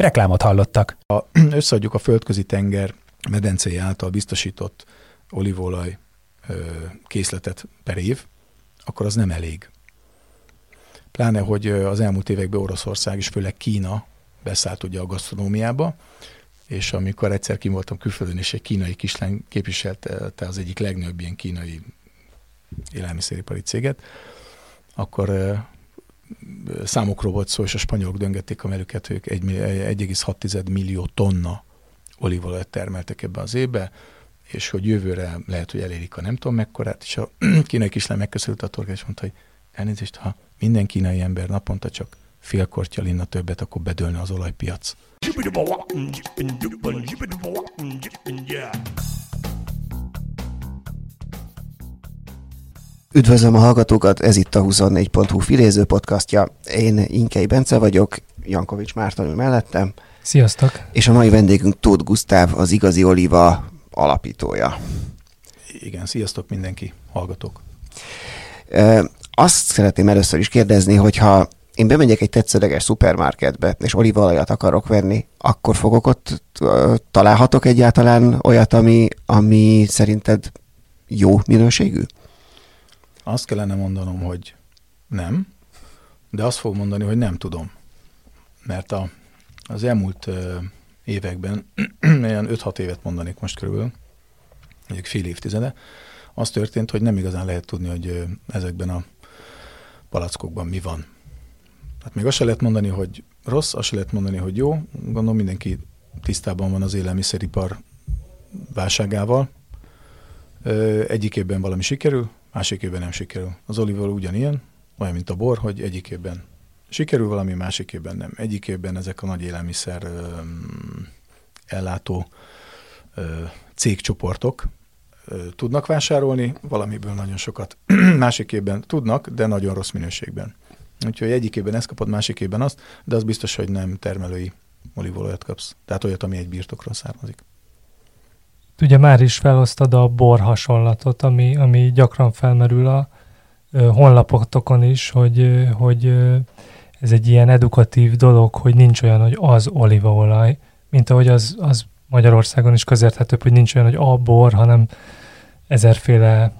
Reklámot hallottak. Ha összeadjuk a földközi tenger medencéje által biztosított olívolaj készletet per év, akkor az nem elég. Pláne, hogy az elmúlt években Oroszország és főleg Kína beszállt ugye a gasztronómiába, és amikor egyszer kim voltam külföldön, és egy kínai kislány képviselte az egyik legnagyobb ilyen kínai élelmiszeripari céget, akkor számokról volt szó, és a spanyolok döngették a melüket, ők 1,6 millió tonna olívolajat termeltek ebbe az évbe, és hogy jövőre lehet, hogy elérik a nem tudom mekkorát, és a kínai kislány megköszönt a torkát, és mondta, hogy elnézést, ha minden kínai ember naponta csak fél kortyal inna többet, akkor bedőlne az olajpiac. Üdvözlöm a hallgatókat, ez itt a 24.hu filéző podcastja. Én Inkei Bence vagyok, Jankovics Márton ül mellettem. Sziasztok! És a mai vendégünk Tóth Gusztáv, az Igazi Oliva alapítója. Igen, sziasztok mindenki, hallgatók. E, azt szeretném először is kérdezni, hogyha én bemegyek egy tetszőleges szupermarketbe, és olívaolajat akarok venni, akkor fogok ott, találhatok egyáltalán olyat, ami, ami szerinted jó minőségű? Azt kellene mondanom, hogy nem, de azt fog mondani, hogy nem tudom. Mert a, az elmúlt ö, években, ilyen 5-6 évet mondanék most körülbelül, mondjuk fél évtizede, az történt, hogy nem igazán lehet tudni, hogy ö, ezekben a palackokban mi van. Hát még azt se lehet mondani, hogy rossz, azt se lehet mondani, hogy jó. Gondolom mindenki tisztában van az élelmiszeripar válságával. Ö, egyik évben valami sikerül, másik évben nem sikerül. Az olival ugyanilyen, olyan, mint a bor, hogy egyik évben sikerül valami, másik évben nem. Egyik évben ezek a nagy élelmiszer ö, ellátó ö, cégcsoportok ö, tudnak vásárolni, valamiből nagyon sokat. másik évben tudnak, de nagyon rossz minőségben. Úgyhogy egyik évben ezt kapod, másik évben azt, de az biztos, hogy nem termelői olívolajat kapsz. Tehát olyat, ami egy birtokról származik. Ugye már is felosztad a bor hasonlatot, ami, ami gyakran felmerül a ö, honlapotokon is, hogy, hogy ez egy ilyen edukatív dolog, hogy nincs olyan, hogy az olívaolaj, mint ahogy az, az Magyarországon is közérthetőbb, hogy nincs olyan, hogy a bor, hanem ezerféle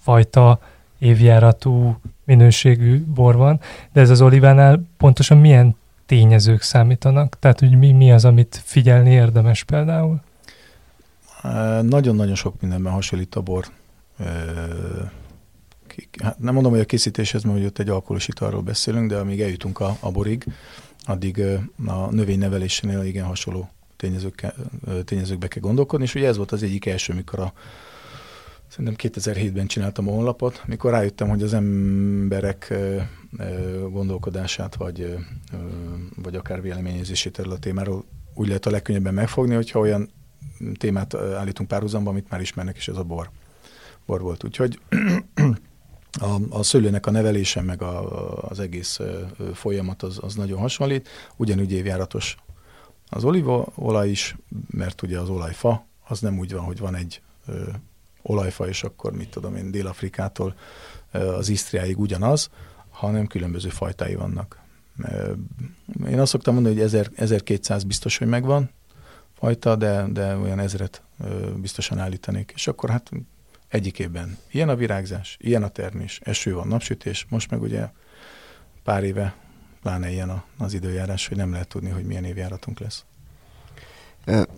fajta évjáratú minőségű bor van, de ez az olivánál pontosan milyen tényezők számítanak? Tehát, hogy mi, mi az, amit figyelni érdemes például? Nagyon-nagyon sok mindenben hasonlít a bor. Hát nem mondom, hogy a készítéshez, mert ott egy alkoholos italról beszélünk, de amíg eljutunk a, a borig, addig a növénynevelésnél igen hasonló tényezőkbe kell gondolkodni, és ugye ez volt az egyik első, mikor a Szerintem 2007-ben csináltam a honlapot, mikor rájöttem, hogy az emberek gondolkodását, vagy, vagy akár véleményezését erről a témáról úgy lehet a legkönnyebben megfogni, hogyha olyan témát állítunk párhuzamba, amit már ismernek, és ez a bor, bor volt. Úgyhogy a, a szőlőnek a nevelése, meg a, az egész folyamat az, az nagyon hasonlít. Ugyanúgy évjáratos az olívaolaj is, mert ugye az olajfa az nem úgy van, hogy van egy ö, olajfa, és akkor mit tudom én, Dél-Afrikától az Isztriáig ugyanaz, hanem különböző fajtái vannak. Én azt szoktam mondani, hogy 1000, 1200 biztos, hogy megvan, fajta, de, de olyan ezret biztosan állítanék. És akkor hát egyik évben ilyen a virágzás, ilyen a termés, eső van, napsütés, most meg ugye pár éve pláne ilyen a, az időjárás, hogy nem lehet tudni, hogy milyen évjáratunk lesz.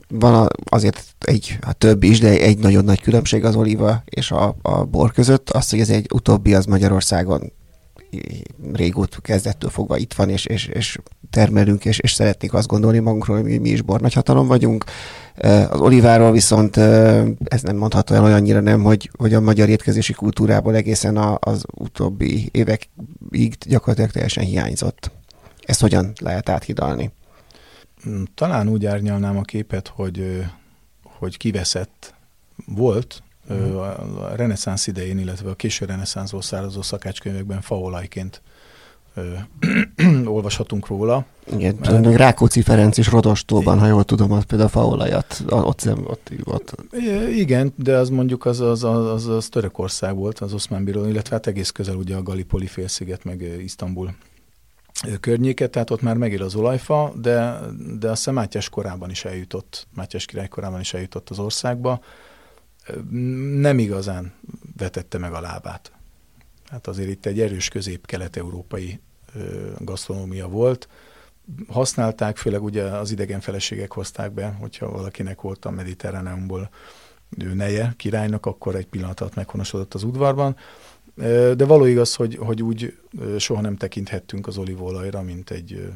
Van azért egy, a több is, de egy nagyon nagy különbség az oliva és a, a bor között. Az, hogy ez egy utóbbi az Magyarországon régóta kezdettől fogva itt van, és, és, és termelünk, és, és szeretnék azt gondolni magunkról, hogy mi is bornagyhatalom vagyunk. Az oliváról viszont ez nem mondható el olyannyira nem, hogy, hogy a magyar étkezési kultúrából egészen az utóbbi évekig gyakorlatilag teljesen hiányzott. Ezt hogyan lehet áthidalni? talán úgy árnyalnám a képet, hogy, hogy kiveszett volt mm. a reneszánsz idején, illetve a késő reneszánszból származó szakácskönyvekben faolajként olvashatunk róla. Igen, mert... Rákóczi Ferenc is Rodostóban, ha jól tudom, az például faolajat, ott, ott, ott. Igen, de az mondjuk az, az, az, az, Törökország volt, az Oszmán Bíró, illetve hát egész közel ugye a Galipoli félsziget, meg Isztambul környéket, tehát ott már megél az olajfa, de, de a Mátyás korában is eljutott, Mátyás király korában is eljutott az országba. Nem igazán vetette meg a lábát. Hát azért itt egy erős közép-kelet-európai gasztronómia volt. Használták, főleg ugye az idegen feleségek hozták be, hogyha valakinek volt a mediterráneumból neje királynak, akkor egy pillanatot meghonosodott az udvarban. De való igaz, hogy, hogy úgy soha nem tekinthettünk az olívolajra, mint egy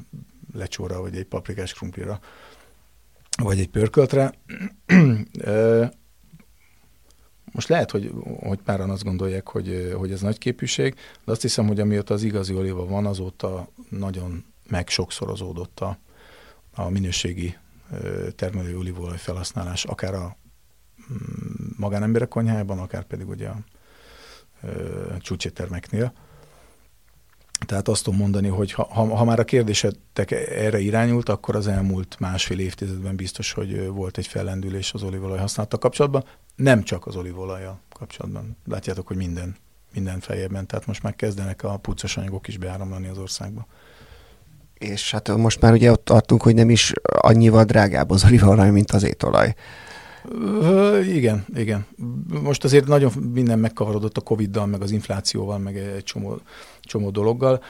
lecsóra, vagy egy paprikás krumplira, vagy egy pörköltre. Most lehet, hogy, hogy páran azt gondolják, hogy, hogy ez nagy képűség, de azt hiszem, hogy amióta az igazi oliva van, azóta nagyon meg sokszorozódott a, a minőségi termelő olívolaj felhasználás, akár a mm, magánemberek konyhájában, akár pedig ugye a csúcséttermeknél. Tehát azt tudom mondani, hogy ha, ha, ha már a kérdésetek erre irányult, akkor az elmúlt másfél évtizedben biztos, hogy volt egy fellendülés az olívolaj használata kapcsolatban, nem csak az olívolajjal kapcsolatban. Látjátok, hogy minden, minden fejében, tehát most már kezdenek a puccos anyagok is beáramlani az országba. És hát most már ugye ott tartunk, hogy nem is annyival drágább az olívolaj, mint az étolaj. Igen, igen. Most azért nagyon minden megkavarodott a Covid-dal, meg az inflációval, meg egy csomó, csomó dologgal,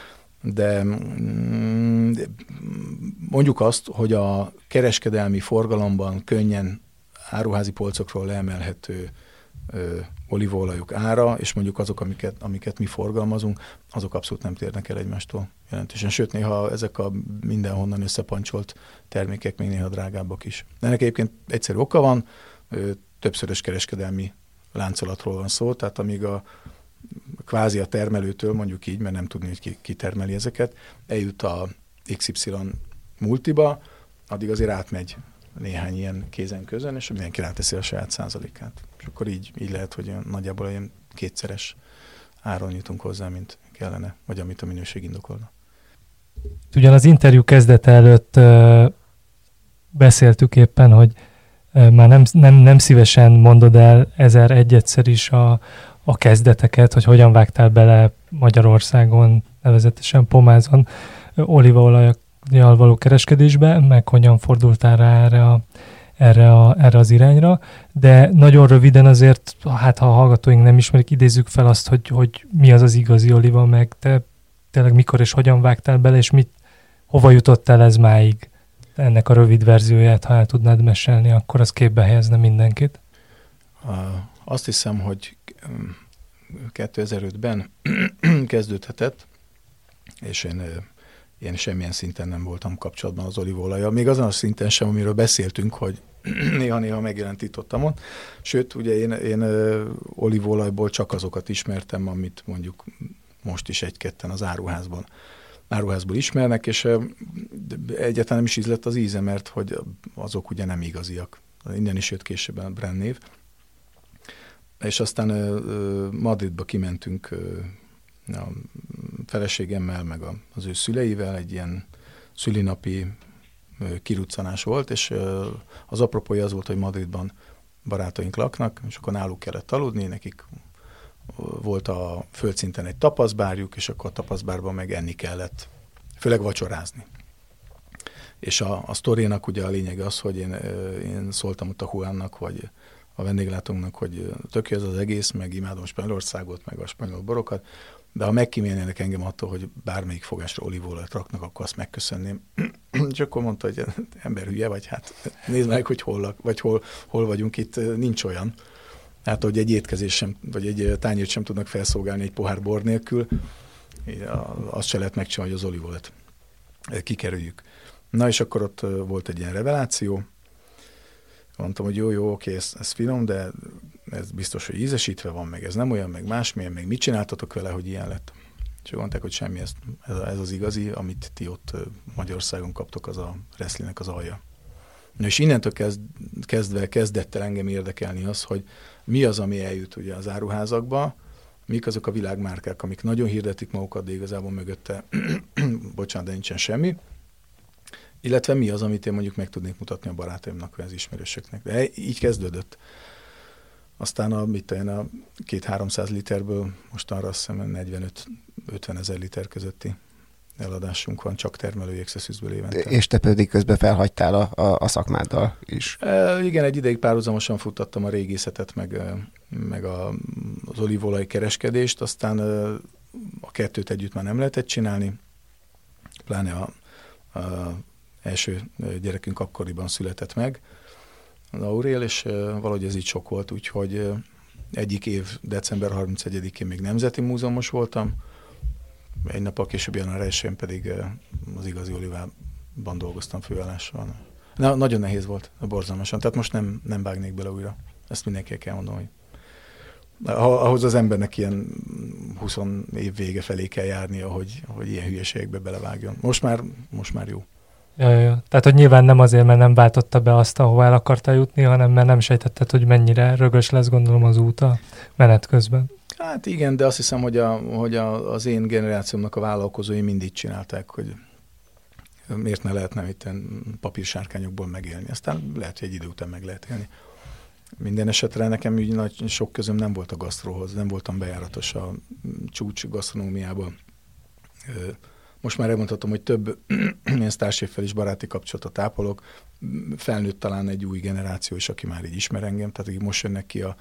de mm, mondjuk azt, hogy a kereskedelmi forgalomban könnyen áruházi polcokról leemelhető olívaolajok ára, és mondjuk azok, amiket, amiket mi forgalmazunk, azok abszolút nem térnek el egymástól jelentősen. Sőt, néha ezek a mindenhonnan összepancsolt termékek még néha drágábbak is. De ennek egyébként egyszerű oka van, többszörös kereskedelmi láncolatról van szó, tehát amíg a kvázi a termelőtől, mondjuk így, mert nem tudni, hogy ki, ki termeli ezeket, eljut a XY multiba, addig azért átmegy néhány ilyen kézen közön, és mindenki ráteszi a saját százalékát. És akkor így, így lehet, hogy nagyjából olyan kétszeres áron jutunk hozzá, mint kellene, vagy amit a minőség indokolna. Ugyan az interjú kezdete előtt beszéltük éppen, hogy már nem, nem, nem szívesen mondod el ezer egyszer is a, a kezdeteket, hogy hogyan vágtál bele Magyarországon, nevezetesen Pomázon olívaolajak való kereskedésbe, meg hogyan fordultál rá erre, a, erre, a, erre az irányra, de nagyon röviden azért, hát ha a hallgatóink nem ismerik, idézzük fel azt, hogy, hogy mi az az igazi oliva, meg te tényleg mikor és hogyan vágtál bele, és mit, hova jutottál ez máig? Ennek a rövid verzióját, ha el tudnád mesélni, akkor az képbe helyezne mindenkit. Azt hiszem, hogy 2005-ben kezdődhetett, és én én semmilyen szinten nem voltam kapcsolatban az olívolajjal. Még azon a szinten sem, amiről beszéltünk, hogy néha-néha megjelent itt ott, amon. Sőt, ugye én, én olívolajból csak azokat ismertem, amit mondjuk most is egy-ketten az áruházban áruházból ismernek, és egyáltalán nem is ízlett az íze, mert hogy azok ugye nem igaziak. Innen is jött később a brand név. És aztán Madridba kimentünk a feleségemmel, meg az ő szüleivel egy ilyen szülinapi kiruccanás volt, és az apropója az volt, hogy Madridban barátaink laknak, és akkor náluk kellett aludni, nekik volt a földszinten egy tapaszbárjuk, és akkor a tapaszbárban meg enni kellett, főleg vacsorázni. És a, a sztorinak ugye a lényeg az, hogy én, én szóltam ott a Juannak, vagy a vendéglátónknak, hogy tök ez az egész, meg imádom Spanyolországot, meg a spanyol borokat, de ha megkímélnének engem attól, hogy bármelyik fogásra olívolajat raknak, akkor azt megköszönném. És akkor mondta, hogy ember hülye vagy, hát nézd meg, hogy hol, vagy hol, hol vagyunk itt, nincs olyan. Hát, hogy egy étkezés sem, vagy egy tányért sem tudnak felszolgálni egy pohár bor nélkül, azt se lehet megcsinálni, hogy az olívolajat kikerüljük. Na és akkor ott volt egy ilyen reveláció, mondtam, hogy jó, jó, oké, ez, ez finom, de ez biztos, hogy ízesítve van, meg ez nem olyan, meg másmilyen, meg mit csináltatok vele, hogy ilyen lett. És mondták, hogy semmi, ez, ez, az igazi, amit ti ott Magyarországon kaptok, az a wrestlingnek az alja. Na és innentől kezd, kezdve kezdett el engem érdekelni az, hogy mi az, ami eljut ugye az áruházakba, mik azok a világmárkák, amik nagyon hirdetik magukat, de igazából mögötte, bocsánat, de nincsen semmi, illetve mi az, amit én mondjuk meg tudnék mutatni a barátaimnak, vagy az ismerősöknek. De így kezdődött. Aztán a, mit tenni, a két-háromszáz literből mostanra azt hiszem 45-50 ezer liter közötti eladásunk van csak termelői exeszűzből évente. És te pedig közben felhagytál a, a, a szakmáddal is. E, igen, egy ideig párhuzamosan futtattam a régészetet, meg, meg a, az olívolaj kereskedést, aztán a kettőt együtt már nem lehetett csinálni, pláne a, a első gyerekünk akkoriban született meg, az Aurél, és valahogy ez így sok volt, úgyhogy egyik év december 31-én még Nemzeti Múzeumos voltam, egy nap a később január 1 pedig az igazi olivában dolgoztam főállással. Na, nagyon nehéz volt, borzalmasan. Tehát most nem, nem vágnék bele újra. Ezt mindenki kell mondom, hogy ahhoz az embernek ilyen 20 év vége felé kell járnia, hogy, hogy ilyen hülyeségekbe belevágjon. Most már, most már jó. Ja, ja. Tehát, hogy nyilván nem azért, mert nem váltotta be azt, ahová el akarta jutni, hanem mert nem sejtetted, hogy mennyire rögös lesz, gondolom, az út a menet közben. Hát igen, de azt hiszem, hogy, a, hogy a, az én generációmnak a vállalkozói mindig csinálták, hogy miért ne lehetne itt papírsárkányokból megélni. Aztán lehet, hogy egy idő után meg lehet élni. Minden esetre nekem úgy nagy, sok közöm nem volt a gasztróhoz, nem voltam bejáratos a csúcs gasztronómiába. Most már elmondhatom, hogy több ilyen sztárséffel is baráti kapcsolatot ápolok. Felnőtt talán egy új generáció is, aki már így ismer engem, tehát akik most jönnek ki a,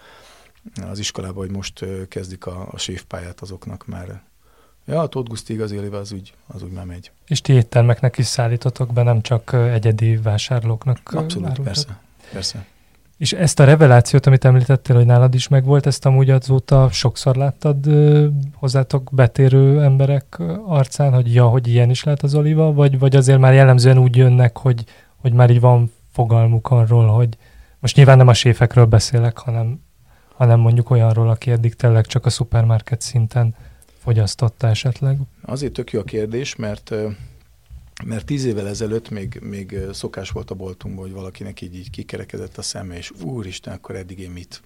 az iskolába, hogy most kezdik a, a séfpályát azoknak már. Ja, a Tóth Guszti igaz éléve az úgy, az úgy már megy. És ti éttermeknek is szállítotok be, nem csak egyedi vásárlóknak? Abszolút, árultok? persze, persze. És ezt a revelációt, amit említettél, hogy nálad is megvolt, ezt amúgy azóta sokszor láttad ö, hozzátok betérő emberek arcán, hogy ja, hogy ilyen is lehet az oliva, vagy, vagy azért már jellemzően úgy jönnek, hogy, hogy már így van fogalmuk arról, hogy most nyilván nem a séfekről beszélek, hanem, hanem mondjuk olyanról, aki eddig tényleg csak a szupermarket szinten fogyasztotta esetleg. Azért tök jó a kérdés, mert mert tíz évvel ezelőtt még, még szokás volt a boltunkban, hogy valakinek így, így kikerekedett a szeme, és úristen, akkor eddig én mit,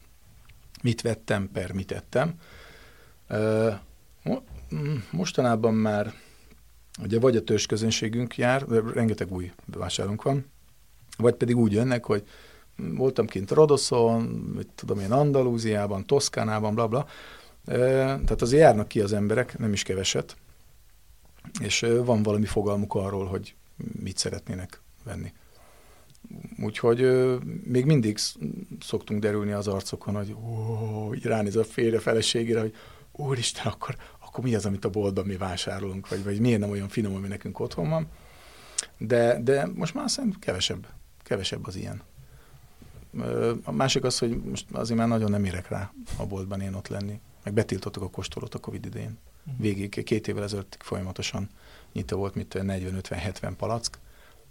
mit vettem, per mit ettem. Mostanában már ugye vagy a törzs közönségünk jár, rengeteg új vásárlónk van, vagy pedig úgy jönnek, hogy voltam kint Rodoszon, tudom én, Andalúziában, Toszkánában, bla, bla. Tehát azért járnak ki az emberek, nem is keveset, és van valami fogalmuk arról, hogy mit szeretnének venni. Úgyhogy még mindig szoktunk derülni az arcokon, hogy ó, ránéz a félre feleségére, hogy úristen, akkor, akkor mi az, amit a boltban mi vásárolunk, vagy, vagy miért nem olyan finom, ami nekünk otthon van. De, de most már szerintem kevesebb, kevesebb az ilyen. A másik az, hogy most azért már nagyon nem érek rá a boltban én ott lenni. Meg betiltottak a kóstolót a Covid idején végig két évvel ezelőtt folyamatosan nyitva volt, mint 40-50-70 palack,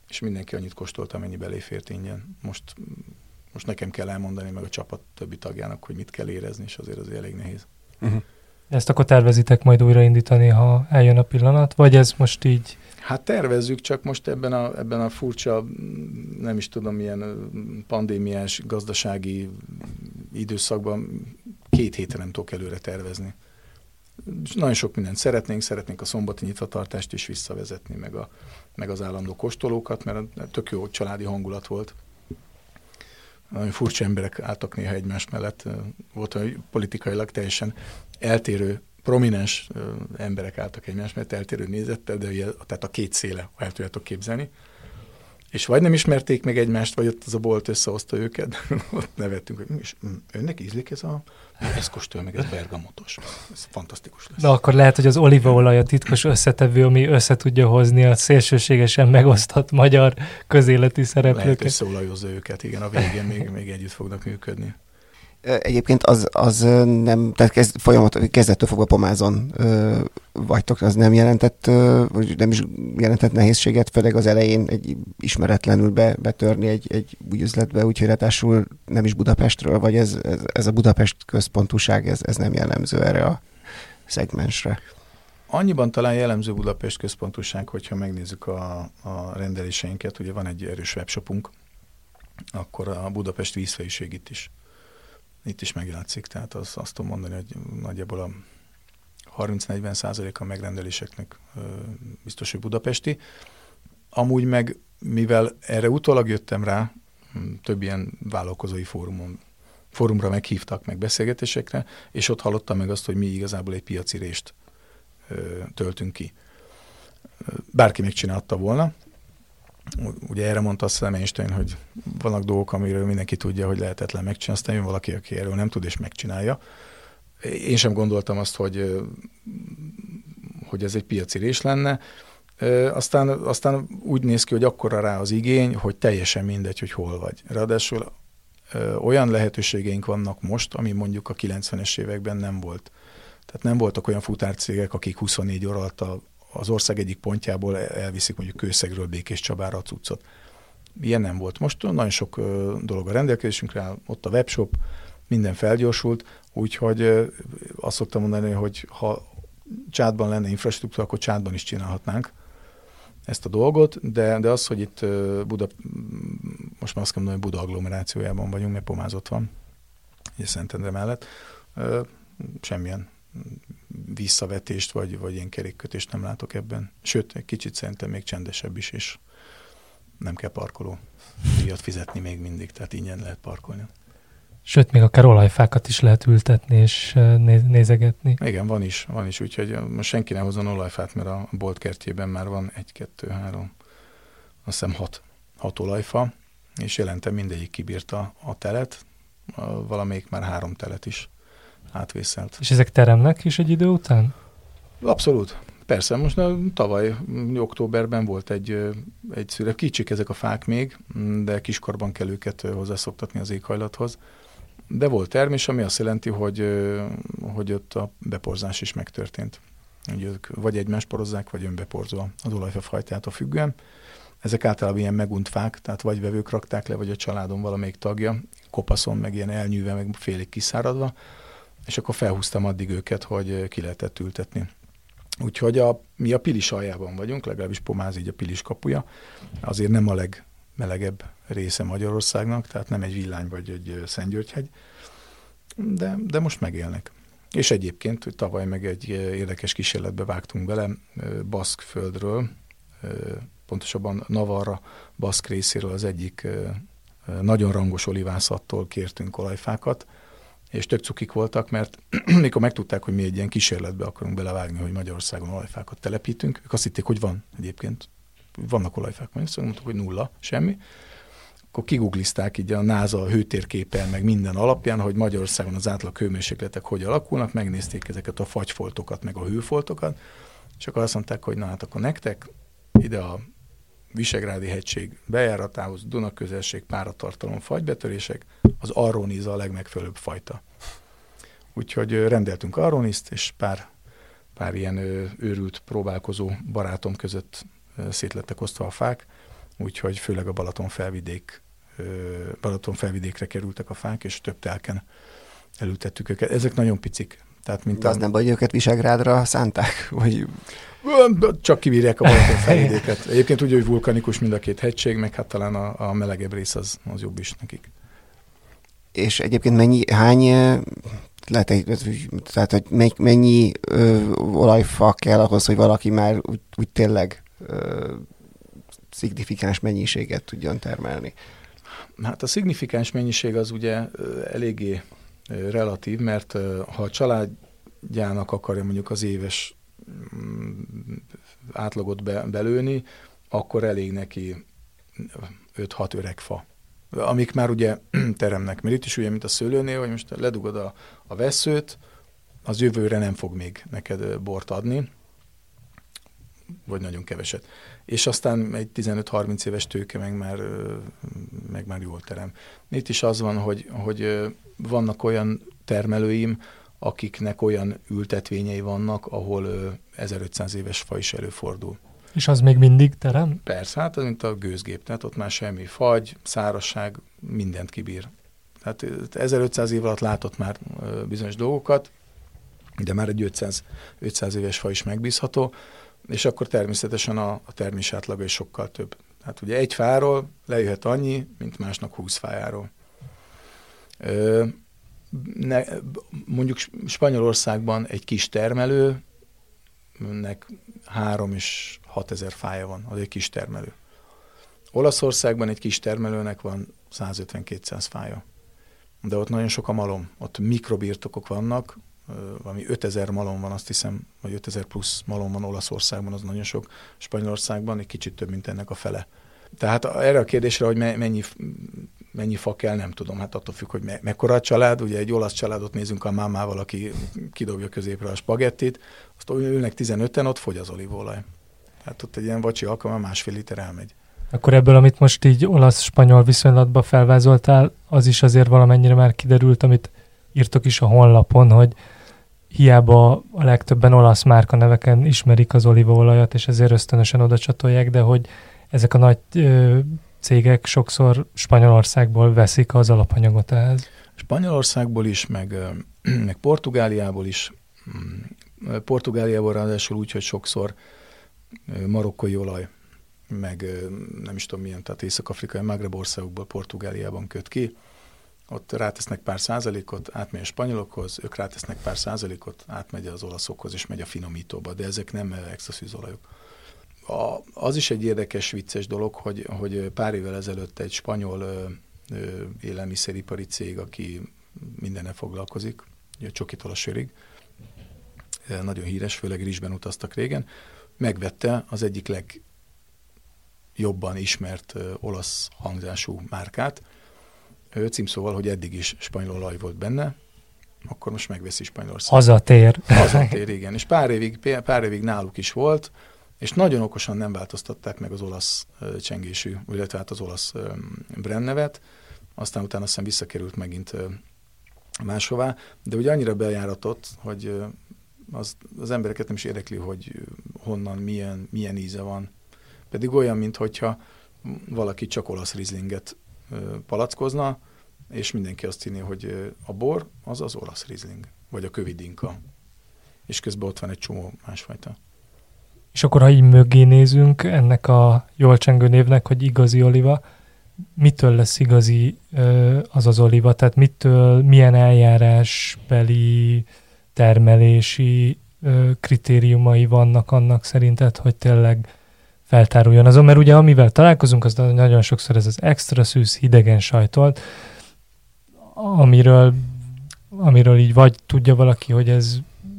és mindenki annyit kóstolt, amennyi beléfért ingyen. Most, most nekem kell elmondani meg a csapat többi tagjának, hogy mit kell érezni, és azért az elég nehéz. Uh-huh. Ezt akkor tervezitek majd újraindítani, ha eljön a pillanat, vagy ez most így? Hát tervezzük, csak most ebben a, ebben a furcsa, nem is tudom, milyen pandémiás gazdasági időszakban két héten nem tudok előre tervezni nagyon sok mindent szeretnénk, szeretnénk a szombati nyitvatartást is visszavezetni, meg, a, meg az állandó kóstolókat, mert tök jó családi hangulat volt. Nagyon furcsa emberek álltak néha egymás mellett. Volt olyan politikailag teljesen eltérő, prominens emberek álltak egymás mellett, eltérő nézettel, de ugye, tehát a két széle, ha el tudjátok képzelni. És vagy nem ismerték meg egymást, vagy ott az a bolt összehozta őket, ott nevettünk, hogy és önnek ízlik ez a ez kóstolja meg, ez bergamotos. Ez fantasztikus lesz. Na akkor lehet, hogy az olívaolaj a titkos összetevő, ami össze tudja hozni a szélsőségesen megosztott magyar közéleti szereplőket. Lehet összeolajozza őket, igen, a végén még, még együtt fognak működni. Egyébként az, az nem, tehát kezd, folyamat, kezdettől fogva pomázon ö, vagytok, az nem jelentett, ö, vagy nem is jelentett nehézséget, főleg az elején egy ismeretlenül be, betörni egy, egy új üzletbe, úgyhogy ráadásul nem is Budapestről, vagy ez, ez, ez a Budapest központúság, ez, ez nem jellemző erre a szegmensre. Annyiban talán jellemző Budapest központoság, hogyha megnézzük a, a rendeléseinket, ugye van egy erős webshopunk, akkor a Budapest vízfejűség is, itt is megjátszik. Tehát az, azt tudom mondani, hogy nagyjából a 30-40 százalék a megrendeléseknek biztos, hogy budapesti. Amúgy meg, mivel erre utólag jöttem rá, hm, több ilyen vállalkozói fórumon, fórumra meghívtak meg beszélgetésekre, és ott hallottam meg azt, hogy mi igazából egy piaci részt töltünk ki. Bárki megcsinálta volna. Ugye erre mondta azt Einstein, hogy vannak dolgok, amiről mindenki tudja, hogy lehetetlen megcsinálni, aztán jön valaki, aki erről nem tud és megcsinálja. Én sem gondoltam azt, hogy, hogy ez egy piaci rés lenne. Aztán, aztán úgy néz ki, hogy akkora rá az igény, hogy teljesen mindegy, hogy hol vagy. Ráadásul olyan lehetőségeink vannak most, ami mondjuk a 90-es években nem volt. Tehát nem voltak olyan futárcégek, akik 24 óra alatt az ország egyik pontjából elviszik mondjuk Kőszegről Békés Csabára a cuccot. Ilyen nem volt. Most nagyon sok dolog a rendelkezésünkre ott a webshop, minden felgyorsult, úgyhogy azt szoktam mondani, hogy ha csátban lenne infrastruktúra, akkor csátban is csinálhatnánk ezt a dolgot, de, de az, hogy itt Buda, most már azt kell mondani, hogy Buda agglomerációjában vagyunk, mert Pomázott van, és Szentendre mellett, semmilyen visszavetést, vagy, vagy ilyen kerékkötést nem látok ebben. Sőt, egy kicsit szerintem még csendesebb is, és nem kell parkoló díjat fizetni még mindig, tehát ingyen lehet parkolni. Sőt, még akár olajfákat is lehet ültetni és nézegetni. Igen, van is, van is, úgyhogy most senki ne hozzon olajfát, mert a bolt kertjében már van egy, kettő, három, azt hiszem hat, hat olajfa, és jelentem mindegyik kibírta a telet, valamelyik már három telet is átvészelt. És ezek teremnek is egy idő után? Abszolút. Persze, most na, tavaly októberben volt egy, egy szület, kicsik ezek a fák még, de kiskorban kell őket hozzászoktatni az éghajlathoz. De volt termés, ami azt jelenti, hogy, hogy ott a beporzás is megtörtént. Ugye ők vagy egymást porozzák, vagy önbeporzva az olajfa fajtától függően. Ezek általában ilyen megunt fák, tehát vagy vevők rakták le, vagy a családon valamelyik tagja, kopaszon, meg ilyen elnyűve, meg félig kiszáradva, és akkor felhúztam addig őket, hogy ki lehetett ültetni. Úgyhogy a, mi a Pilis aljában vagyunk, legalábbis Pomáz így a Pilis kapuja, azért nem a legmelegebb része Magyarországnak, tehát nem egy villány vagy egy Szentgyörgyhegy, de, de most megélnek. És egyébként hogy tavaly meg egy érdekes kísérletbe vágtunk bele Baszk földről, pontosabban Navarra Baszk részéről az egyik nagyon rangos olivászattól kértünk olajfákat, és tök cukik voltak, mert mikor megtudták, hogy mi egy ilyen kísérletbe akarunk belevágni, hogy Magyarországon olajfákat telepítünk, ők azt hitték, hogy van egyébként. Vannak olajfák, szóval mondtuk, hogy nulla, semmi. Akkor kiguglizták így a NASA hőtérképen, meg minden alapján, hogy Magyarországon az átlag hőmérsékletek hogy alakulnak, megnézték ezeket a fagyfoltokat, meg a hőfoltokat, és akkor azt mondták, hogy na hát akkor nektek ide a Visegrádi hegység bejáratához, Dunaközelség, páratartalom, fagybetörések, az arroniza a legmegfelelőbb fajta. Úgyhogy rendeltünk arroniszt, és pár, pár ilyen őrült próbálkozó barátom között szétlettek osztva a fák, úgyhogy főleg a Balaton felvidék, Balaton felvidékre kerültek a fák, és több telken elültettük őket. Ezek nagyon picik. Tehát, mint De az a... nem baj, hogy őket Visegrádra szánták? Vagy... Csak kibírják a Balaton felvidéket. Egyébként úgy, hogy vulkanikus mind a két hegység, meg hát talán a, a melegebb rész az, az jobb is nekik. És egyébként mennyi, hány lehet, egy, tehát, hogy mennyi ö, olajfa kell ahhoz, hogy valaki már úgy, úgy tényleg ö, szignifikáns mennyiséget tudjon termelni? Hát a szignifikáns mennyiség az ugye eléggé relatív, mert ha a családjának akarja mondjuk az éves mm, átlagot be, belőni, akkor elég neki 5-6 öreg fa. Amik már ugye teremnek, mert itt is ugye, mint a szőlőnél, hogy most ledugod a, a veszőt, az jövőre nem fog még neked bort adni, vagy nagyon keveset. És aztán egy 15-30 éves tőke meg már, meg már jól terem. Itt is az van, hogy, hogy vannak olyan termelőim, akiknek olyan ültetvényei vannak, ahol 1500 éves fa is előfordul. És az még mindig terem? Persze, hát mint a gőzgép, tehát ott már semmi fagy, szárasság, mindent kibír. Tehát 1500 év alatt látott már bizonyos dolgokat, de már egy 500, 500 éves fa is megbízható, és akkor természetesen a, a termés átlaga is sokkal több. Tehát ugye egy fáról lejöhet annyi, mint másnak 20 fájáról. Ö, ne, mondjuk Spanyolországban egy kis termelőnek 3 és 6 ezer fája van, az egy kis termelő. Olaszországban egy kis termelőnek van 150-200 fája. De ott nagyon sok a malom, ott mikrobirtokok vannak, valami 5000 malom van, azt hiszem, vagy 5000 plusz malom van Olaszországban, az nagyon sok, Spanyolországban egy kicsit több, mint ennek a fele. Tehát erre a kérdésre, hogy mennyi, mennyi fa kell, nem tudom. Hát attól függ, hogy me- mekkora a család. Ugye egy olasz családot nézünk a mámával, aki kidobja középre a spagettit, azt ülnek 15-en, ott fogy az olívolaj. Tehát ott egy ilyen vacsi alkalommal másfél liter elmegy. Akkor ebből, amit most így olasz-spanyol viszonylatba felvázoltál, az is azért valamennyire már kiderült, amit írtok is a honlapon, hogy hiába a legtöbben olasz márka neveken ismerik az olívaolajat, és ezért ösztönösen oda csatolják, de hogy ezek a nagy ö, cégek sokszor Spanyolországból veszik az alapanyagot ehhez. Spanyolországból is, meg, meg Portugáliából is. Mm, Portugáliából ráadásul úgy, hogy sokszor marokkói olaj, meg nem is tudom milyen, tehát észak-afrikai Magreb országokból Portugáliában köt ki. Ott rátesznek pár százalékot, átmegy a spanyolokhoz, ők rátesznek pár százalékot, átmegy az olaszokhoz, és megy a finomítóba, de ezek nem extra szűzolajok a, az is egy érdekes, vicces dolog, hogy, hogy pár évvel ezelőtt egy spanyol ö, ö, élelmiszeripari cég, aki mindennel foglalkozik, a csokitól a sörig, nagyon híres, főleg rizsben utaztak régen, megvette az egyik legjobban ismert olasz hangzású márkát, címszóval, hogy eddig is spanyol olaj volt benne, akkor most megveszi Spanyolország. Hazatér. Hazatér, igen. És pár évig, pár évig náluk is volt, és nagyon okosan nem változtatták meg az olasz csengésű, illetve hát az olasz brand nevet, aztán utána aztán visszakerült megint máshová, de ugye annyira bejáratott, hogy az, az embereket nem is érdekli, hogy honnan, milyen, milyen íze van. Pedig olyan, mintha valaki csak olasz rizlinget palackozna, és mindenki azt hinné, hogy a bor az az olasz rizling, vagy a kövidinka. És közben ott van egy csomó másfajta. És akkor, ha így mögé nézünk ennek a jól csengő névnek, hogy igazi oliva, mitől lesz igazi az az oliva? Tehát mitől, milyen eljárásbeli, termelési kritériumai vannak annak szerinted, hogy tényleg feltáruljon azon, mert ugye amivel találkozunk, az nagyon sokszor ez az extra szűz hidegen sajtolt, amiről, amiről így vagy tudja valaki, hogy ez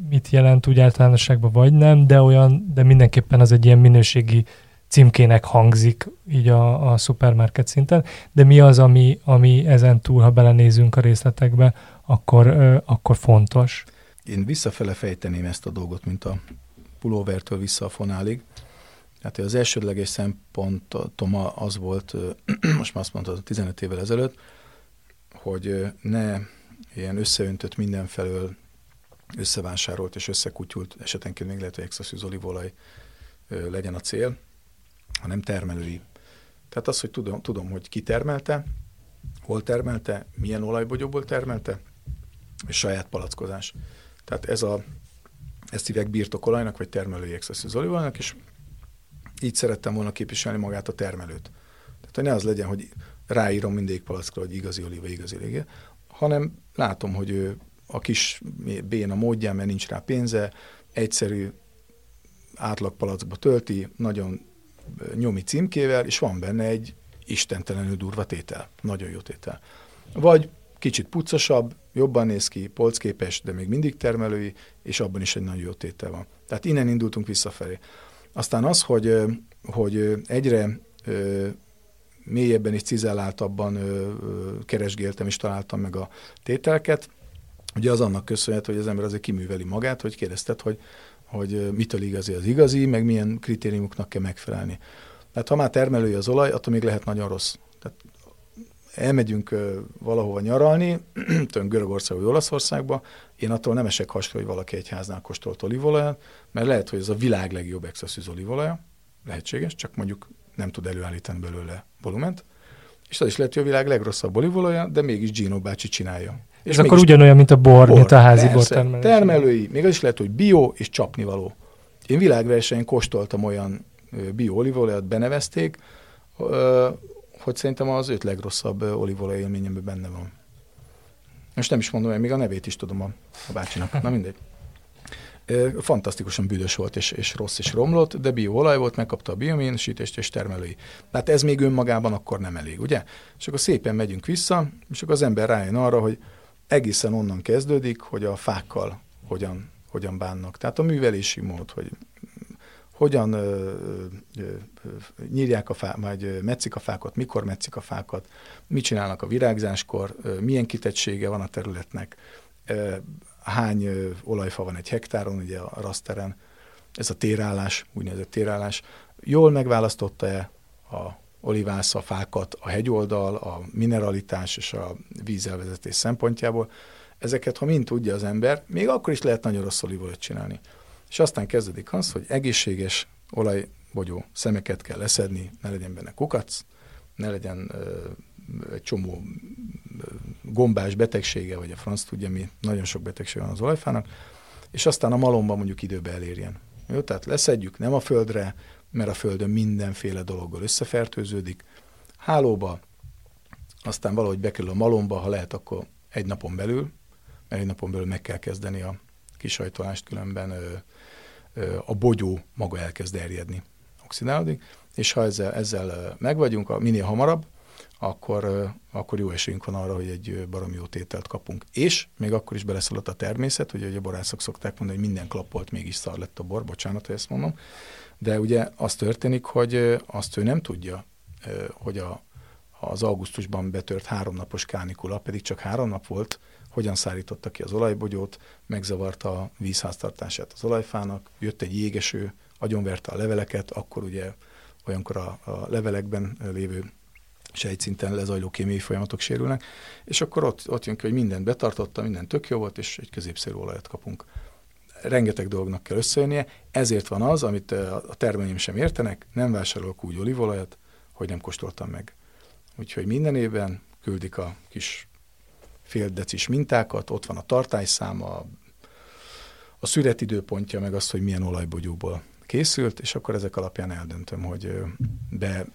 mit jelent úgy általánosságban, vagy nem, de olyan, de mindenképpen az egy ilyen minőségi címkének hangzik így a, a szupermarket szinten, de mi az, ami, ami ezen túl, ha belenézünk a részletekbe, akkor, ö, akkor fontos? Én visszafele fejteném ezt a dolgot, mint a pulóvertől vissza a fonálig. Hát az elsődleges szempontom az volt, most már azt mondta, 15 évvel ezelőtt, hogy ne ilyen összeöntött mindenfelől összevásárolt és összekutyult, esetenként még lehet, hogy extra olívolaj legyen a cél, hanem termelői. Tehát az, hogy tudom, tudom, hogy ki termelte, hol termelte, milyen olajbogyóból termelte, és saját palackozás. Tehát ez a, ezt hívják birtokolajnak, vagy termelői extra olívolajnak, és így szerettem volna képviselni magát a termelőt. Tehát, hogy ne az legyen, hogy ráírom mindig palackra, hogy igazi olíva, igazi lége, hanem látom, hogy ő a kis béna módján, mert nincs rá pénze, egyszerű átlagpalackba tölti, nagyon nyomi címkével, és van benne egy istentelenül durva tétel, nagyon jó tétel. Vagy kicsit pucosabb, jobban néz ki, polcképes, de még mindig termelői, és abban is egy nagyon jó tétel van. Tehát innen indultunk visszafelé. Aztán az, hogy, hogy egyre mélyebben és cizelláltabban keresgéltem és találtam meg a tételket, Ugye az annak köszönhető, hogy az ember azért kiműveli magát, hogy kérdezted, hogy, hogy mitől igazi az igazi, meg milyen kritériumoknak kell megfelelni. Tehát ha már termelői az olaj, attól még lehet nagyon rossz. Elmegyünk valahova nyaralni, tön Görögország vagy Olaszországba, én attól nem esek hasra, hogy valaki egy háznál kóstolt olívolajat, mert lehet, hogy ez a világ legjobb extra olívolaja, lehetséges, csak mondjuk nem tud előállítani belőle volument, és az is lehet, hogy a világ legrosszabb olívolajja, de mégis Gino bácsi csinálja. És Ez akkor ugyanolyan, mint a bor, bor mint a házi bor termelés. Termelői, még az is lehet, hogy bio és csapnivaló. Én világversenyen kóstoltam olyan bio olívolajat, benevezték, hogy szerintem az öt legrosszabb olívolaj élményemben benne van. Most nem is mondom, hogy még a nevét is tudom a, a bácsinak. Na mindegy. Fantasztikusan büdös volt, és, és rossz és romlott, de bioolaj volt, megkapta a biominsítést és termelői. Tehát ez még önmagában akkor nem elég, ugye? És akkor szépen megyünk vissza, és akkor az ember rájön arra, hogy egészen onnan kezdődik, hogy a fákkal hogyan, hogyan bánnak. Tehát a művelési mód, hogy hogyan ö, ö, nyírják a fát, vagy metszik a fákat, mikor metszik a fákat, mit csinálnak a virágzáskor, ö, milyen kitettsége van a területnek, ö, hány ö, olajfa van egy hektáron, ugye a raszteren, ez a térállás, úgynevezett térállás, jól megválasztotta-e a olivász a fákat a hegyoldal, a mineralitás és a vízelvezetés szempontjából. Ezeket, ha mind tudja az ember, még akkor is lehet nagyon rossz olívolajat csinálni. És aztán kezdődik az, hogy egészséges olajbogyó szemeket kell leszedni, ne legyen benne kukac, ne legyen ö, egy csomó gombás betegsége, vagy a franc tudja mi, nagyon sok betegség van az olajfának, és aztán a malomban mondjuk időbe elérjen. Jó, tehát leszedjük nem a földre, mert a földön mindenféle dologgal összefertőződik, hálóba, aztán valahogy bekerül a malomba, ha lehet, akkor egy napon belül, mert egy napon belül meg kell kezdeni a kisajtolást, különben ö, ö, a bogyó maga elkezd erjedni, oxidálódik, és ha ezzel, ezzel megvagyunk, minél hamarabb, akkor, akkor jó esélyünk van arra, hogy egy baromi jó tételt kapunk. És még akkor is beleszólott a természet, hogy a borászok szokták mondani, hogy minden klappolt, mégis szar lett a bor, bocsánat, hogy ezt mondom, de ugye az történik, hogy azt ő nem tudja, hogy a, az augusztusban betört háromnapos kánikula, pedig csak három nap volt, hogyan szállította ki az olajbogyót, megzavarta a vízháztartását az olajfának, jött egy jégeső, agyonverte a leveleket, akkor ugye olyankor a, a levelekben lévő sejtszinten lezajló kémiai folyamatok sérülnek, és akkor ott, ott jön ki, hogy mindent betartotta, minden tök jó volt, és egy középszerű olajat kapunk. Rengeteg dolognak kell összejönnie, ezért van az, amit a termelőim sem értenek, nem vásárolok úgy olívolajat, hogy nem kóstoltam meg. Úgyhogy minden évben küldik a kis fél decis mintákat, ott van a tartályszáma, a születidőpontja, meg az, hogy milyen olajbogyóból készült, és akkor ezek alapján eldöntöm, hogy be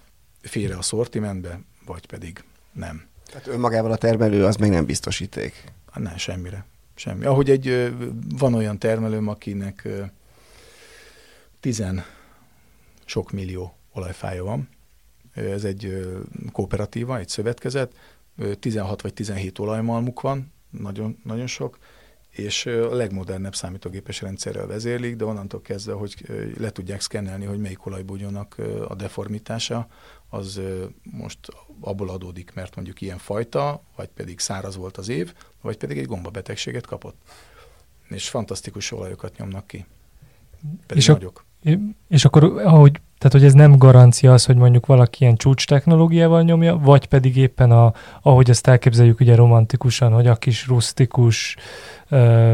félre a szortimentbe, vagy pedig nem. Tehát önmagával a termelő az még nem biztosíték? Hát nem, semmire. Semmi. Ahogy egy, van olyan termelőm, akinek tizen sok millió olajfája van, ez egy kooperatíva, egy szövetkezet, 16 vagy 17 olajmalmuk van, nagyon, nagyon sok, és a legmodernebb számítógépes rendszerrel vezérlik, de onnantól kezdve, hogy le tudják szkennelni, hogy melyik olajbogyónak a deformitása, az most abból adódik, mert mondjuk ilyen fajta, vagy pedig száraz volt az év, vagy pedig egy gombabetegséget kapott. És fantasztikus olajokat nyomnak ki. Pedig és nagyok. A, és akkor, ahogy tehát, hogy ez nem garancia az, hogy mondjuk valaki ilyen csúcs technológiával nyomja, vagy pedig éppen, a, ahogy ezt elképzeljük ugye romantikusan, hogy a kis rustikus uh,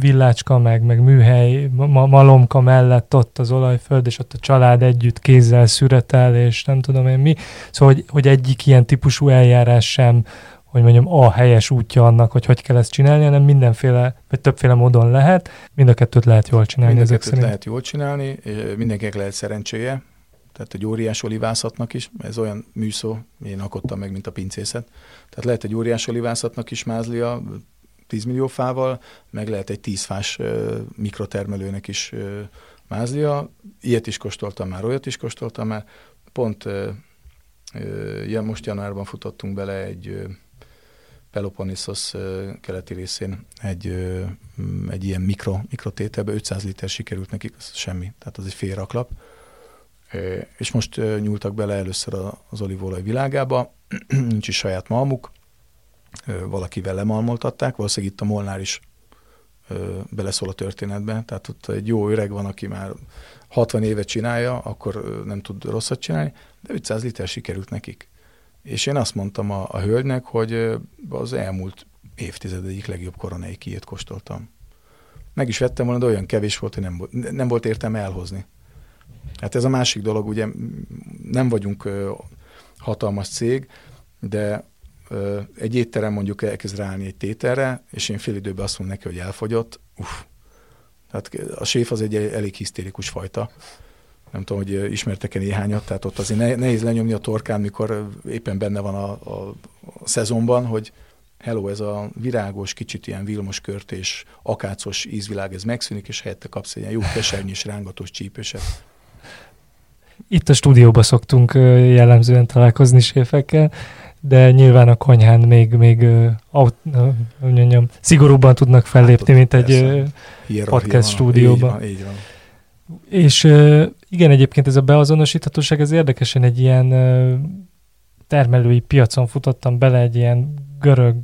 villácska, meg, meg műhely, ma, malomka mellett ott az olajföld, és ott a család együtt kézzel szüretel, és nem tudom én mi. Szóval, hogy, hogy egyik ilyen típusú eljárás sem hogy mondjam, a helyes útja annak, hogy hogy kell ezt csinálni, hanem mindenféle, vagy többféle módon lehet. Mind a kettőt lehet jól csinálni. Mind a kettőt lehet jól csinálni, mindenkinek lehet szerencséje, tehát egy óriás olivászatnak is, ez olyan műszó, én akottam meg, mint a pincészet. Tehát lehet egy óriás olivászatnak is mázlia 10 millió fával, meg lehet egy 10 fás mikrotermelőnek is mázlia. Ilyet is kóstoltam már, olyat is kóstoltam már. Pont ja, most januárban futottunk bele egy Peloponnesos keleti részén egy, egy ilyen mikro, mikrotételbe 500 liter sikerült nekik, az semmi, tehát az egy fél raklap. És most nyúltak bele először az olívolaj világába, nincs is saját malmuk, valakivel lemalmoltatták, valószínűleg itt a Molnár is beleszól a történetbe, tehát ott egy jó öreg van, aki már 60 évet csinálja, akkor nem tud rosszat csinálni, de 500 liter sikerült nekik. És én azt mondtam a, a hölgynek, hogy az elmúlt évtized egyik legjobb koronai kiét kóstoltam. Meg is vettem volna, de olyan kevés volt, hogy nem, nem volt értelme elhozni. Hát ez a másik dolog, ugye nem vagyunk hatalmas cég, de egy étterem mondjuk elkezd ráállni egy tételre, és én fél időben azt mondom neki, hogy elfogyott, uff. Tehát a séf az egy elég hisztérikus fajta. Nem tudom, hogy ismertek-e néhányat, tehát ott azért nehéz lenyomni a torkán, mikor éppen benne van a, a, a szezonban, hogy hello, ez a virágos, kicsit ilyen vilmos kört és akácos ízvilág, ez megszűnik, és helyette kapsz egy ilyen jó kesernyés, rángatós csípőset. Itt a stúdióban szoktunk jellemzően találkozni séfekkel, de nyilván a konyhán még, még aut, mondjam, szigorúbban tudnak fellépni, hát mint egy podcast stúdióban. Így van, így van. És igen, egyébként ez a beazonosíthatóság, ez érdekesen egy ilyen termelői piacon futottam bele egy ilyen görög,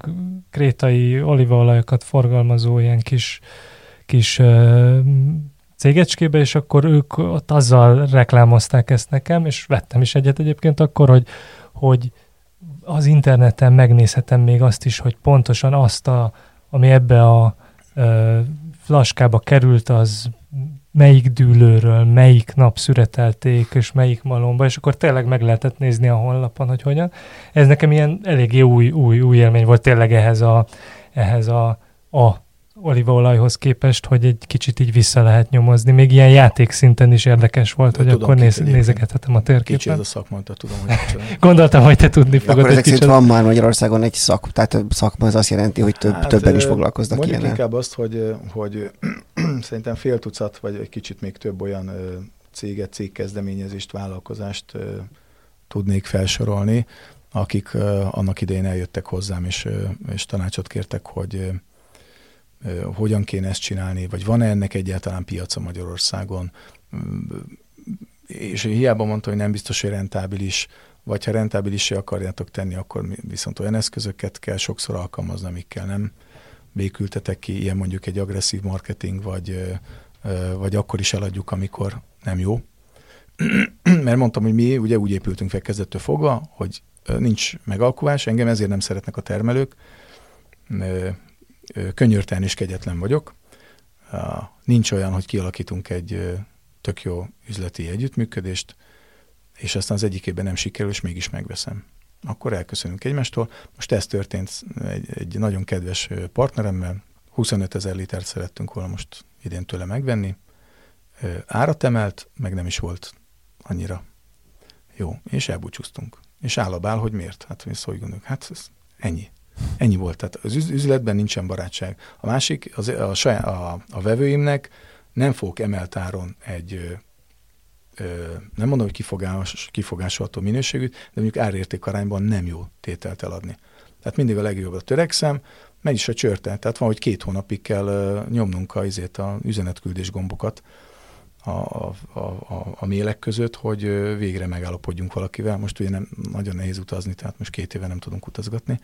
krétai olívaolajokat forgalmazó ilyen kis, kis cégecskébe, és akkor ők ott azzal reklámozták ezt nekem, és vettem is egyet egyébként akkor, hogy, hogy az interneten megnézhetem még azt is, hogy pontosan azt, a, ami ebbe a ö, flaskába került, az melyik dűlőről, melyik nap szüretelték, és melyik malomba, és akkor tényleg meg lehetett nézni a honlapon, hogy hogyan. Ez nekem ilyen eléggé új, új, új élmény volt tényleg ehhez a, ehhez a, a olívaolajhoz képest, hogy egy kicsit így vissza lehet nyomozni. Még ilyen játék szinten is érdekes volt, hogy tudom, akkor néz, nézegethetem a térképen. Kicsi ez a szakma, tehát tudom, hogy Gondoltam, hogy te tudni fogod. Akkor ezek szerint van már Magyarországon egy szak, tehát szakma az azt jelenti, hogy több, hát, többen is foglalkoznak Mondjuk ilyen. inkább azt, hogy, hogy szerintem fél tucat, vagy egy kicsit még több olyan céget, cégkezdeményezést, vállalkozást tudnék felsorolni, akik annak idején eljöttek hozzám, és, és tanácsot kértek, hogy hogyan kéne ezt csinálni, vagy van-e ennek egyáltalán piaca Magyarországon. És hiába mondta, hogy nem biztos, hogy rentábilis, vagy ha rentábilisé akarjátok tenni, akkor viszont olyan eszközöket kell sokszor alkalmazni, amikkel nem békültetek ki, ilyen mondjuk egy agresszív marketing, vagy, vagy akkor is eladjuk, amikor nem jó. Mert mondtam, hogy mi ugye úgy épültünk fel kezdettől fogva, hogy nincs megalkuvás, engem ezért nem szeretnek a termelők, könyörtelen és kegyetlen vagyok. Nincs olyan, hogy kialakítunk egy tök jó üzleti együttműködést, és aztán az egyikében nem sikerül, és mégis megveszem. Akkor elköszönünk egymástól. Most ez történt egy, egy nagyon kedves partneremmel, 25 ezer litert szerettünk volna most idén tőle megvenni. Árat emelt, meg nem is volt annyira jó, és elbúcsúztunk. És állabál, hogy miért? Hát mi gondoljuk, hát ez ennyi. Ennyi volt. Tehát az üzletben nincsen barátság. A másik, az, a, saját, a, a vevőimnek nem fogok emelt áron egy nem mondom, hogy kifogás, kifogásolható minőségűt, de mondjuk árérték arányban nem jó tételt eladni. Tehát mindig a legjobbra törekszem, megy is a csörte. Tehát van, hogy két hónapig kell nyomnunk a, izét, a üzenetküldés gombokat a, a, a, a mélek között, hogy végre megállapodjunk valakivel. Most ugye nem nagyon nehéz utazni, tehát most két éve nem tudunk utazgatni.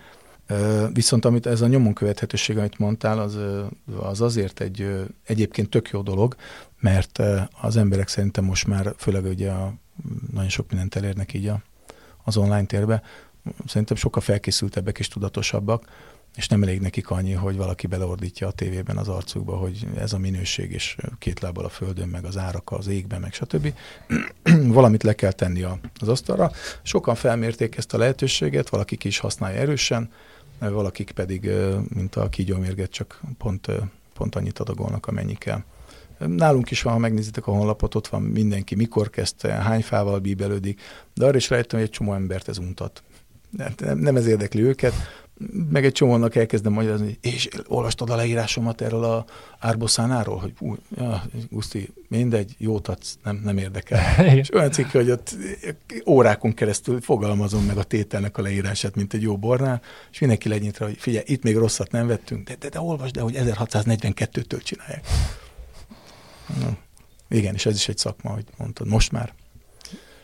Viszont amit ez a nyomon követhetőség, amit mondtál, az, az azért egy egyébként tök jó dolog, mert az emberek szerintem most már, főleg ugye a, nagyon sok mindent elérnek így a, az online térbe, szerintem sokkal felkészültebbek és tudatosabbak, és nem elég nekik annyi, hogy valaki beleordítja a tévében az arcukba, hogy ez a minőség, és két lábbal a földön, meg az árak az égben, meg stb. Valamit le kell tenni az asztalra. Sokan felmérték ezt a lehetőséget, valaki ki is használja erősen, valakik pedig, mint a kígyómérget, csak pont, pont annyit adagolnak, amennyi kell. Nálunk is van, ha megnézitek a honlapot, ott van mindenki, mikor kezdte, hány fával bíbelődik, de arra is rájöttem, hogy egy csomó embert ez untat. Nem, nem ez érdekli őket, meg egy csomónak elkezdem magyarázni, és olvastad a leírásomat erről a árboszánáról, hogy ú, ja, Guszti, mindegy, jót adsz, nem, nem érdekel. és olyan cikk, hogy ott órákon keresztül fogalmazom meg a tételnek a leírását, mint egy jó bornál, és mindenki legyint rá, hogy figyelj, itt még rosszat nem vettünk, de, de, de olvasd el, hogy 1642-től csinálják. Na, igen, és ez is egy szakma, hogy mondtad, most már.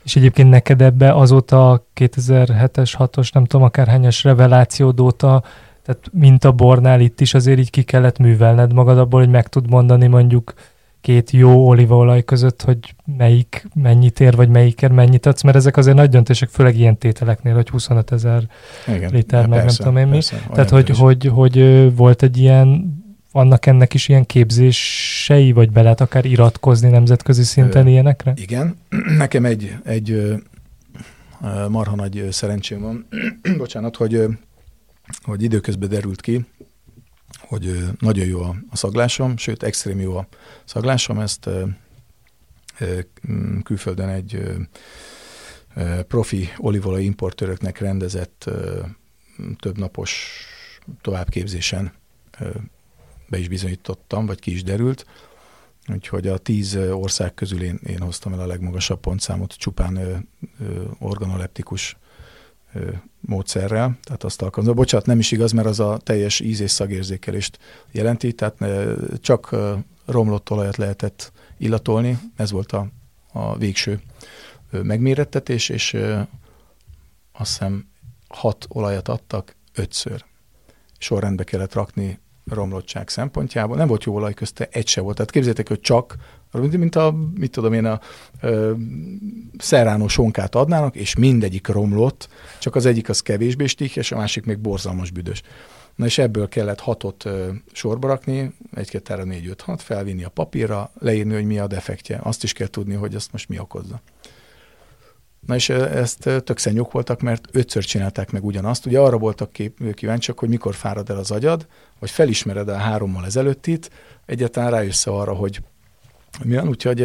És egyébként neked ebbe azóta 2007-es, 6-os, nem tudom, akárhányas revelációd óta, tehát mint a bornál itt is azért így ki kellett művelned magad abból, hogy meg tud mondani mondjuk két jó olívaolaj között, hogy melyik mennyit ér, vagy melyikért mennyit adsz, mert ezek azért nagy döntések, főleg ilyen tételeknél, hogy 25 ezer liter, meg persze, nem tudom én mi. Tehát, hogy, hogy, hogy volt egy ilyen vannak ennek is ilyen képzései, vagy be lehet akár iratkozni nemzetközi szinten Ö, ilyenekre? Igen. Nekem egy, egy marha nagy szerencsém van, bocsánat, hogy, hogy időközben derült ki, hogy nagyon jó a szaglásom, sőt, extrém jó a szaglásom, ezt külföldön egy profi olívolaj importőröknek rendezett több napos továbbképzésen be is bizonyítottam, vagy ki is derült. Úgyhogy a tíz ország közül én, én hoztam el a legmagasabb pontszámot csupán ö, ö, organoleptikus ö, módszerrel, tehát azt alkalmazom. Bocsánat, nem is igaz, mert az a teljes íz- és szagérzékelést jelenti, tehát csak romlott olajat lehetett illatolni, ez volt a, a végső megmérettetés, és azt hiszem hat olajat adtak ötször. Sorrendbe kellett rakni romlottság szempontjából. Nem volt jó olaj közte, egy se volt. Tehát képzeljétek, hogy csak, mint a, mit tudom én, a ö, szerránó sonkát adnának, és mindegyik romlott, csak az egyik az kevésbé stik, és a másik még borzalmas büdös. Na és ebből kellett hatot ö, sorba rakni, egy, kettő, három, négy, öt, hat, felvinni a papírra, leírni, hogy mi a defektje. Azt is kell tudni, hogy azt most mi okozza. Na és ezt tök szennyok voltak, mert ötször csinálták meg ugyanazt. Ugye arra voltak kép, kíváncsiak, hogy mikor fárad el az agyad, vagy felismered el hárommal ezelőttit, egyáltalán rájössz arra, hogy milyen, úgyhogy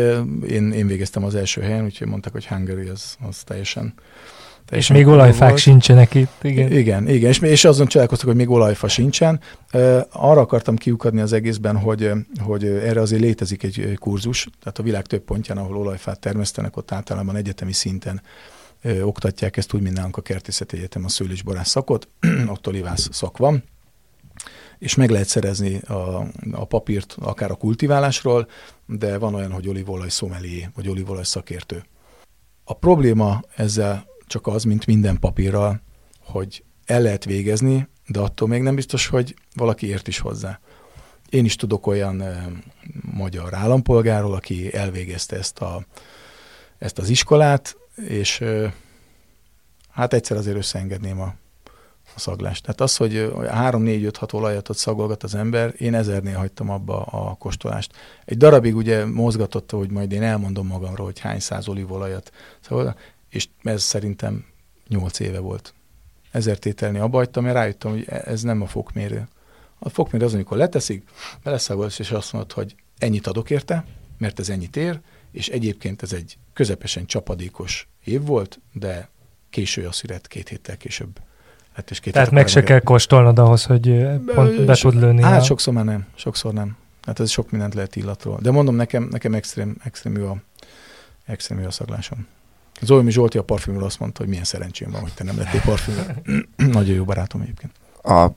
én, én végeztem az első helyen, úgyhogy mondták, hogy Hungary az, az teljesen és még olajfák volt. sincsenek itt, igen. Igen, igen, és, és azon csodálkoztak, hogy még olajfa sincsen. Arra akartam kiukadni az egészben, hogy, hogy erre azért létezik egy kurzus, tehát a világ több pontján, ahol olajfát termesztenek, ott általában egyetemi szinten oktatják ezt úgy, mint nálunk a Kertészeti Egyetem a szőlésborász szakot, ott olivász szak van, és meg lehet szerezni a, a papírt akár a kultiválásról, de van olyan, hogy olívolaj szomelié, vagy olívolaj szakértő. A probléma ezzel csak az, mint minden papírral, hogy el lehet végezni, de attól még nem biztos, hogy valaki ért is hozzá. Én is tudok olyan e, magyar állampolgáról, aki elvégezte ezt, a, ezt az iskolát, és e, hát egyszer azért összeengedném a, a szaglást. Tehát az, hogy 3-4-5-6 olajat ott szagolgat az ember, én ezernél hagytam abba a kóstolást. Egy darabig ugye mozgatotta, hogy majd én elmondom magamról, hogy hány száz olívolajat szagolgat és ez szerintem 8 éve volt. Ezer tételni abba hagytam, mert rájöttem, hogy ez nem a fokmérő. A fokmérő az, amikor leteszik, beleszagolsz, és azt mondod, hogy ennyit adok érte, mert ez ennyit ér, és egyébként ez egy közepesen csapadékos év volt, de késő a szüret két héttel később. Hát és két Tehát meg se kell kóstolnod ahhoz, hogy pont be tud lőni. Hát a... sokszor már nem, sokszor nem. Hát ez sok mindent lehet illatról. De mondom, nekem, nekem extrém, extrém a, extrém a szaglásom. Zolmi Zsolti a parfümről azt mondta, hogy milyen szerencsém van, hogy te nem lettél parfümről. Nagyon jó barátom egyébként. A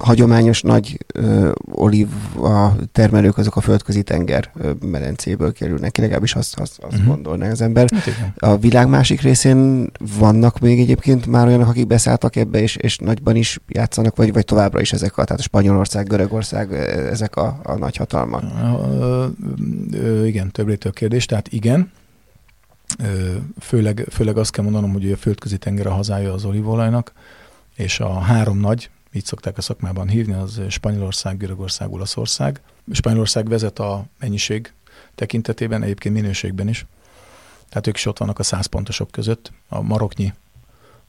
hagyományos nagy ö, olíva termelők azok a földközi tenger ö, medencéből kerülnek ki, legalábbis azt, azt, azt uh-huh. gondolná az ember. Hát a világ másik részén vannak még egyébként már olyanok, akik beszálltak ebbe, és, és nagyban is játszanak, vagy, vagy továbbra is ezek a, tehát a Spanyolország, Görögország, ezek a, a nagy hatalmak? Ö, ö, igen, több a kérdés, tehát igen, Főleg, főleg azt kell mondanom, hogy a földközi tenger a hazája az olívolajnak, és a három nagy, így szokták a szakmában hívni, az Spanyolország, Görögország, Olaszország. Spanyolország vezet a mennyiség tekintetében, egyébként minőségben is. Tehát ők is ott vannak a száz pontosok között, a maroknyi,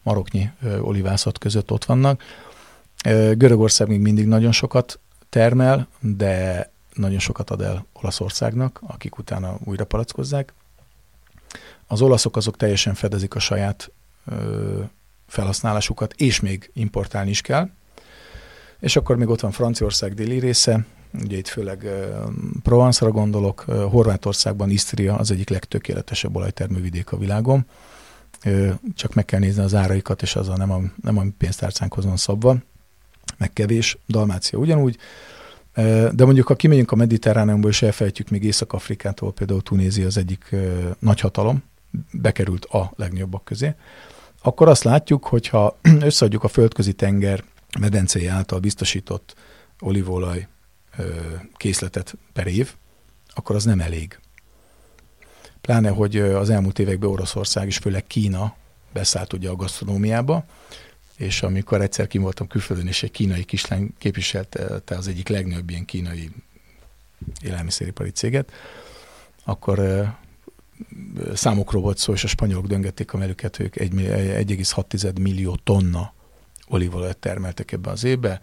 maroknyi olivászat között ott vannak. Görögország még mindig nagyon sokat termel, de nagyon sokat ad el Olaszországnak, akik utána újra palackozzák. Az olaszok azok teljesen fedezik a saját felhasználásukat, és még importálni is kell. És akkor még ott van Franciaország déli része, ugye itt főleg Provence-ra gondolok, Horvátországban Isztria az egyik legtökéletesebb olajtermővidék a világon, csak meg kell nézni az áraikat, és az a nem a, nem a pénztárcánkhoz van szabva, meg kevés, Dalmácia ugyanúgy, de mondjuk, ha kimegyünk a mediterráneumból, és elfelejtjük még Észak-Afrikától, például Tunézia az egyik nagyhatalom, bekerült a legnagyobbak közé, akkor azt látjuk, hogyha összeadjuk a földközi tenger medencéje által biztosított olívolaj készletet per év, akkor az nem elég. Pláne, hogy az elmúlt években Oroszország és főleg Kína beszállt ugye a gasztronómiába, és amikor egyszer kim voltam külföldön, és egy kínai kislány képviselte az egyik legnagyobb ilyen kínai élelmiszeripari céget, akkor számokról volt szó, és a spanyolok döngették a melüket, ők 1,6 millió tonna olívolajat termeltek ebbe az évbe,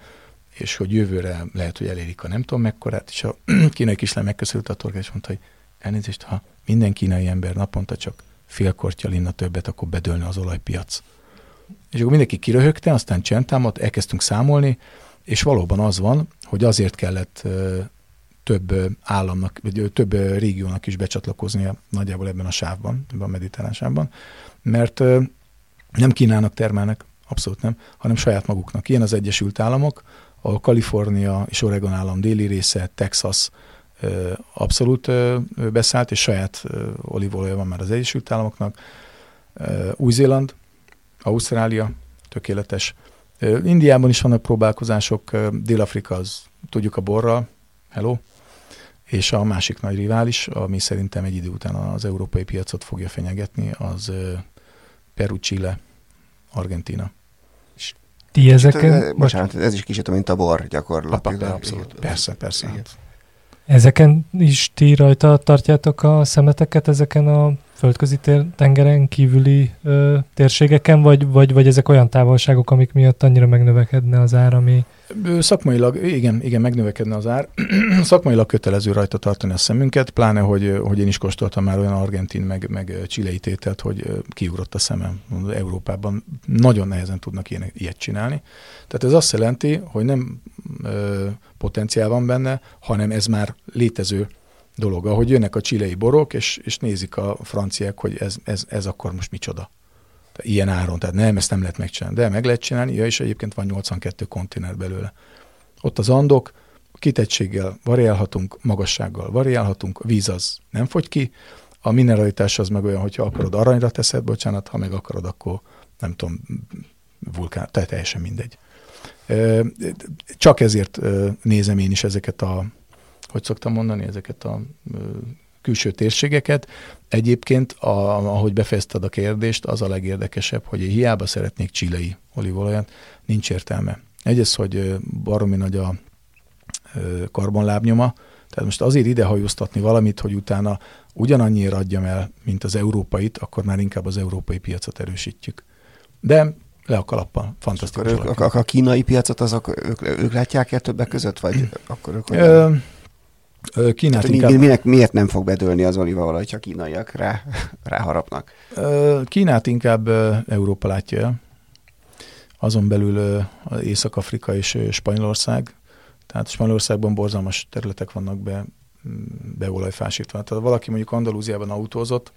és hogy jövőre lehet, hogy elérik a nem tudom mekkorát, és a kínai kislány megköszönült a torgát, és mondta, hogy elnézést, ha minden kínai ember naponta csak fél kortyal inna többet, akkor bedőlne az olajpiac. És akkor mindenki kiröhögte, aztán csendtámadt, elkezdtünk számolni, és valóban az van, hogy azért kellett több államnak, vagy több régiónak is becsatlakoznia nagyjából ebben a sávban, ebben a mediterrán sávban, mert nem Kínának termelnek, abszolút nem, hanem saját maguknak. Ilyen az Egyesült Államok, a Kalifornia és Oregon állam déli része, Texas abszolút beszállt, és saját olívolója van már az Egyesült Államoknak. Új-Zéland, Ausztrália, tökéletes. Indiában is vannak próbálkozások, Dél-Afrika az tudjuk a borral, hello, és a másik nagy rivális, ami szerintem egy idő után az európai piacot fogja fenyegetni, az Peru, Chile, Argentina. Ti ezeken... Hát, bocsánat, ez is kicsit, mint a bor gyakorlatilag. Abszolút, persze, persze. Hát. Ezeken is ti rajta tartjátok a szemeteket, ezeken a földközi tengeren kívüli ö, térségeken, vagy, vagy, vagy ezek olyan távolságok, amik miatt annyira megnövekedne az ár, ami... Szakmailag, igen, igen, megnövekedne az ár. Szakmailag kötelező rajta tartani a szemünket, pláne, hogy, hogy én is kóstoltam már olyan argentin, meg, meg csilei tételt, hogy kiugrott a szemem. Európában nagyon nehezen tudnak ilyen, ilyet csinálni. Tehát ez azt jelenti, hogy nem ö, potenciál van benne, hanem ez már létező dolog, ahogy jönnek a csilei borok, és, és nézik a franciák, hogy ez, ez, ez akkor most micsoda. Ilyen áron, tehát nem, ezt nem lehet megcsinálni. De meg lehet csinálni, ja, és egyébként van 82 konténer belőle. Ott az andok, kitettséggel variálhatunk, magassággal variálhatunk, a víz az nem fogy ki, a mineralitás az meg olyan, hogyha akarod aranyra teszed, bocsánat, ha meg akarod, akkor nem tudom, vulkán, tehát teljesen mindegy. Csak ezért nézem én is ezeket a hogy szoktam mondani, ezeket a külső térségeket. Egyébként, a, ahogy befejezted a kérdést, az a legérdekesebb, hogy én hiába szeretnék csilei olívolajat, nincs értelme. Egyrészt, hogy baromi nagy a karbonlábnyoma, tehát most azért idehajóztatni valamit, hogy utána ugyanannyira adjam el, mint az európait, akkor már inkább az európai piacot erősítjük. De le a kalappal. Fantasztikus. Akkor ők, a, a kínai piacot azok, ők, ők látják el többek között, vagy akkor ők Ö, Kínát Tehát inkább... minek, miért nem fog bedőlni az olívaolaj, ha kínaiak rá, ráharapnak? Kínát inkább Európa látja el. Azon belül Észak-Afrika és Spanyolország. Tehát Spanyolországban borzalmas területek vannak be, beolajfásítva. Tehát ha valaki mondjuk Andalúziában autózott,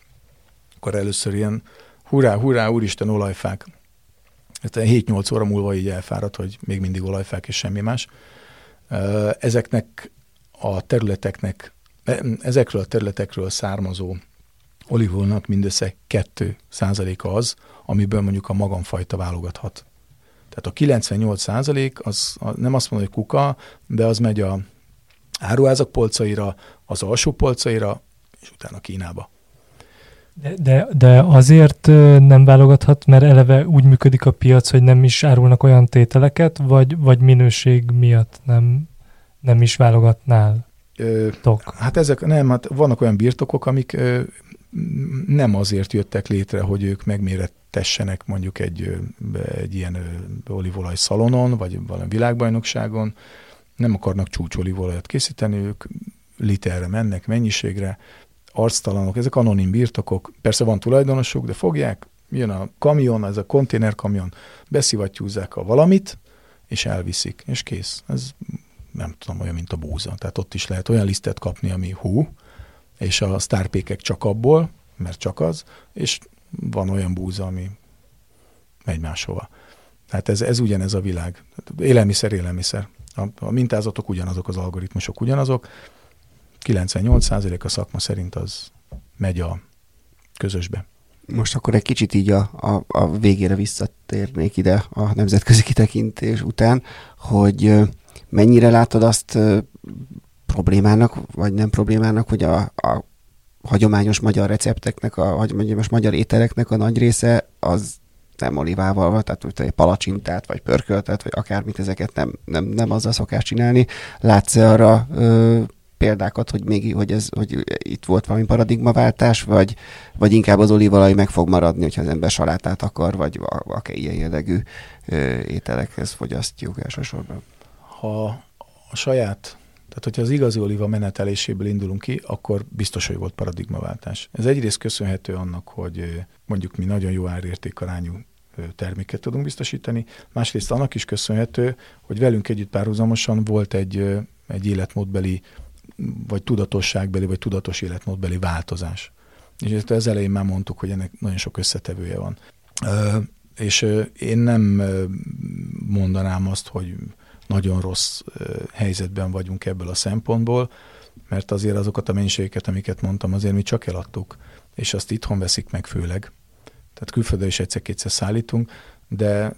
akkor először ilyen hurrá, hurrá, úristen, olajfák. 7-8 óra múlva így elfáradt, hogy még mindig olajfák és semmi más. Ezeknek a területeknek, e, ezekről a területekről származó olívolnak mindössze 2 százaléka az, amiből mondjuk a magamfajta válogathat. Tehát a 98 százalék az nem azt mondom, hogy kuka, de az megy a áruházak polcaira, az alsó polcaira, és utána Kínába. De, de, de azért nem válogathat, mert eleve úgy működik a piac, hogy nem is árulnak olyan tételeket, vagy, vagy minőség miatt nem nem is válogatnál? Ö, Tok. Hát ezek nem, hát vannak olyan birtokok, amik ö, nem azért jöttek létre, hogy ők megmérettessenek mondjuk egy, egy ilyen olívolaj szalonon, vagy valami világbajnokságon, nem akarnak csúcsolívolajat készíteni, ők literre mennek, mennyiségre, arctalanok, ezek anonim birtokok, persze van tulajdonosuk, de fogják, jön a kamion, ez a konténerkamion, beszivattyúzzák a valamit, és elviszik, és kész. Ez nem tudom, olyan, mint a búza. Tehát ott is lehet olyan lisztet kapni, ami hú, és a sztárpékek csak abból, mert csak az, és van olyan búza, ami megy máshova. Tehát ez, ez ugyanez a világ. Élelmiszer, élelmiszer. A, a mintázatok ugyanazok, az algoritmusok ugyanazok. 98% a szakma szerint az megy a közösbe. Most akkor egy kicsit így a, a, a végére visszatérnék ide a nemzetközi kitekintés után, hogy mennyire látod azt problémának, vagy nem problémának, hogy a, a hagyományos magyar recepteknek, a hagyományos magyar ételeknek a nagy része az nem olivával van, tehát hogy palacsintát, vagy pörköltet, vagy akármit, ezeket nem, nem, nem azzal szokás csinálni. Látsz-e arra ö, példákat, hogy még hogy ez, hogy itt volt valami paradigmaváltás, vagy, vagy inkább az olívalaj meg fog maradni, hogyha az ember salátát akar, vagy akár ilyen jellegű ételekhez fogyasztjuk elsősorban? Ha a saját tehát, hogyha az igazi oliva meneteléséből indulunk ki, akkor biztos, hogy volt paradigmaváltás. Ez egyrészt köszönhető annak, hogy mondjuk mi nagyon jó árértékarányú terméket tudunk biztosítani, másrészt annak is köszönhető, hogy velünk együtt párhuzamosan volt egy, egy életmódbeli, vagy tudatosságbeli, vagy tudatos életmódbeli változás. És ezt az elején már mondtuk, hogy ennek nagyon sok összetevője van. És én nem mondanám azt, hogy nagyon rossz helyzetben vagyunk ebből a szempontból, mert azért azokat a mennyiségeket, amiket mondtam, azért mi csak eladtuk, és azt itthon veszik meg főleg. Tehát külföldre is egyszer-kétszer szállítunk, de,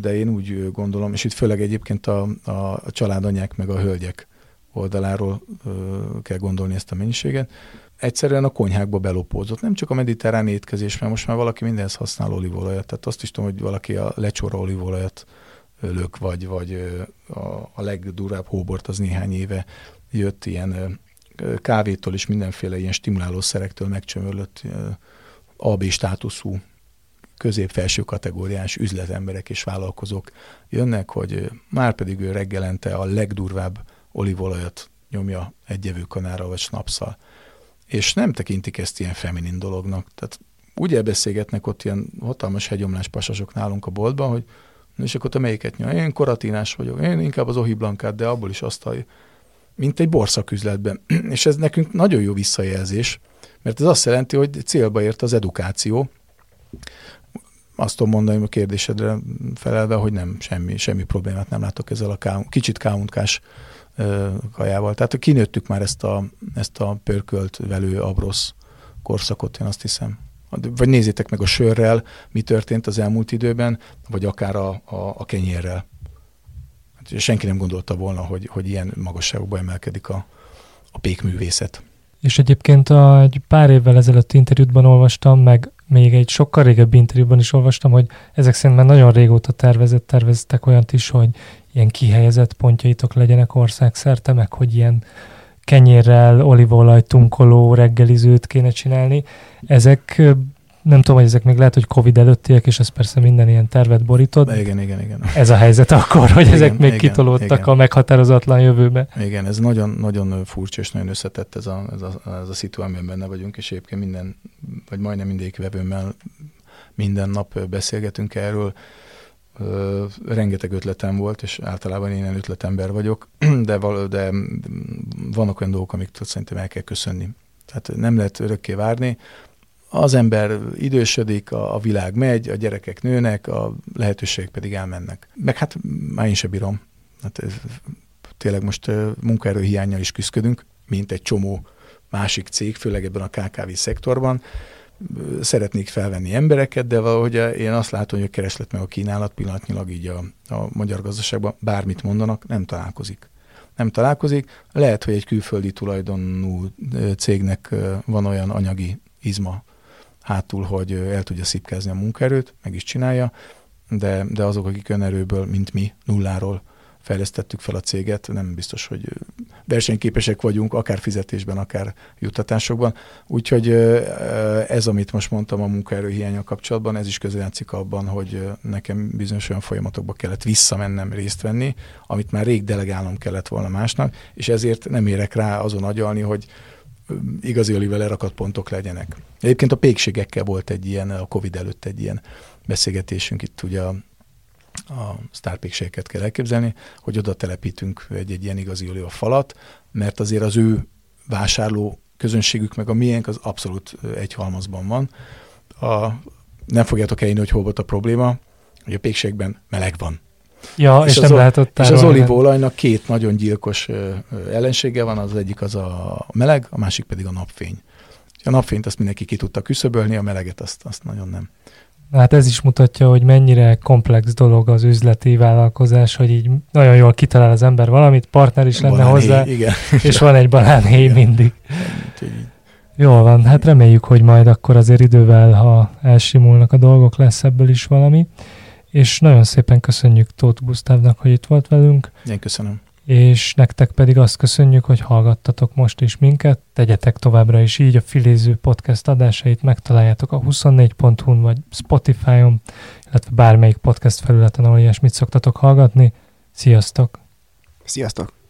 de én úgy gondolom, és itt főleg egyébként a, a, családanyák meg a hölgyek oldaláról ö, kell gondolni ezt a mennyiséget, egyszerűen a konyhákba belopózott. Nem csak a mediterrán étkezés, mert most már valaki mindenhez használ olívolajat. Tehát azt is tudom, hogy valaki a lecsóra olívolajat lök, vagy, vagy a, a legdurább hóbort az néhány éve jött ilyen kávétól és mindenféle ilyen stimulálószerektől megcsömörlött AB státuszú közép-felső kategóriás üzletemberek és vállalkozók jönnek, hogy már pedig ő reggelente a legdurvább olivolajat nyomja egy kanára vagy snapszal. És nem tekintik ezt ilyen feminin dolognak. Tehát úgy elbeszélgetnek ott ilyen hatalmas hegyomlás pasasok nálunk a boltban, hogy és akkor te melyiket nyom? Én koratinás vagyok, én inkább az ohiblankát, de abból is azt a, mint egy borszaküzletben. és ez nekünk nagyon jó visszajelzés, mert ez azt jelenti, hogy célba ért az edukáció. Azt tudom mondani a kérdésedre felelve, hogy nem, semmi, semmi problémát nem látok ezzel a ká, kicsit káuntkás kajával. Tehát kinőttük már ezt a, ezt a pörkölt velő abrosz korszakot, én azt hiszem vagy nézzétek meg a sörrel, mi történt az elmúlt időben, vagy akár a, a, a kenyérrel. Hát, senki nem gondolta volna, hogy, hogy ilyen magasságokba emelkedik a, a pékművészet. És egyébként a, egy pár évvel ezelőtt interjútban olvastam, meg még egy sokkal régebbi interjúban is olvastam, hogy ezek szerint már nagyon régóta tervezett, terveztek olyant is, hogy ilyen kihelyezett pontjaitok legyenek országszerte, meg hogy ilyen kenyérrel, olívolaj, tunkoló reggelizőt kéne csinálni. Ezek nem tudom, hogy ezek még lehet, hogy Covid előttiek, és ez persze minden ilyen tervet borítod. Igen, igen, igen. Ez a helyzet akkor, hogy igen, ezek még igen, kitolódtak igen. a meghatározatlan jövőbe. Igen, ez nagyon, nagyon furcsa és nagyon összetett ez a, ez a, ez a szitu, amiben benne vagyunk, és egyébként minden, vagy majdnem mindegyik vevőmmel minden nap beszélgetünk erről rengeteg ötletem volt, és általában én ötletember vagyok, de, val- de vannak olyan dolgok, amiket szerintem el kell köszönni. Tehát nem lehet örökké várni. Az ember idősödik, a, a világ megy, a gyerekek nőnek, a lehetőségek pedig elmennek. Meg hát már én sem bírom. Hát ez, tényleg most munkaerő hiányjal is küzdködünk, mint egy csomó másik cég, főleg ebben a KKV szektorban szeretnék felvenni embereket, de valahogy én azt látom, hogy a kereslet meg a kínálat pillanatnyilag így a, a magyar gazdaságban bármit mondanak, nem találkozik. Nem találkozik. Lehet, hogy egy külföldi tulajdonú cégnek van olyan anyagi izma hátul, hogy el tudja szipkázni a munkaerőt, meg is csinálja, de, de azok, akik önerőből, mint mi, nulláról fejlesztettük fel a céget, nem biztos, hogy versenyképesek vagyunk, akár fizetésben, akár juttatásokban. Úgyhogy ez, amit most mondtam a munkaerőhiánya kapcsolatban, ez is közrejátszik abban, hogy nekem bizonyos olyan folyamatokba kellett visszamennem részt venni, amit már rég delegálnom kellett volna másnak, és ezért nem érek rá azon agyalni, hogy igazi olivel lerakat pontok legyenek. Egyébként a pékségekkel volt egy ilyen, a Covid előtt egy ilyen beszélgetésünk itt ugye a sztárpékségeket kell elképzelni, hogy oda telepítünk egy, egy ilyen igazi oliva falat, mert azért az ő vásárló közönségük meg a miénk az abszolút egy halmazban van. A, nem fogjátok elhinni, hogy hol volt a probléma, hogy a pékségben meleg van. Ja, és, és nem ott És az olívolajnak két nagyon gyilkos ellensége van, az egyik az a meleg, a másik pedig a napfény. A napfényt azt mindenki ki tudta küszöbölni, a meleget azt, azt nagyon nem. Hát ez is mutatja, hogy mennyire komplex dolog az üzleti vállalkozás, hogy így nagyon jól kitalál az ember valamit, partner is lenne banánhéj, hozzá, igen. és van egy banánhéj igen. mindig. Jól van, hát reméljük, hogy majd akkor azért idővel, ha elsimulnak a dolgok, lesz ebből is valami. És nagyon szépen köszönjük Tóth Gusztávnak, hogy itt volt velünk. Én köszönöm. És nektek pedig azt köszönjük, hogy hallgattatok most is minket, tegyetek továbbra is így, a Filéző podcast adásait megtaláljátok a 24.hu-n vagy Spotify-on, illetve bármelyik podcast felületen, ahol ilyesmit szoktatok hallgatni. Sziasztok! Sziasztok!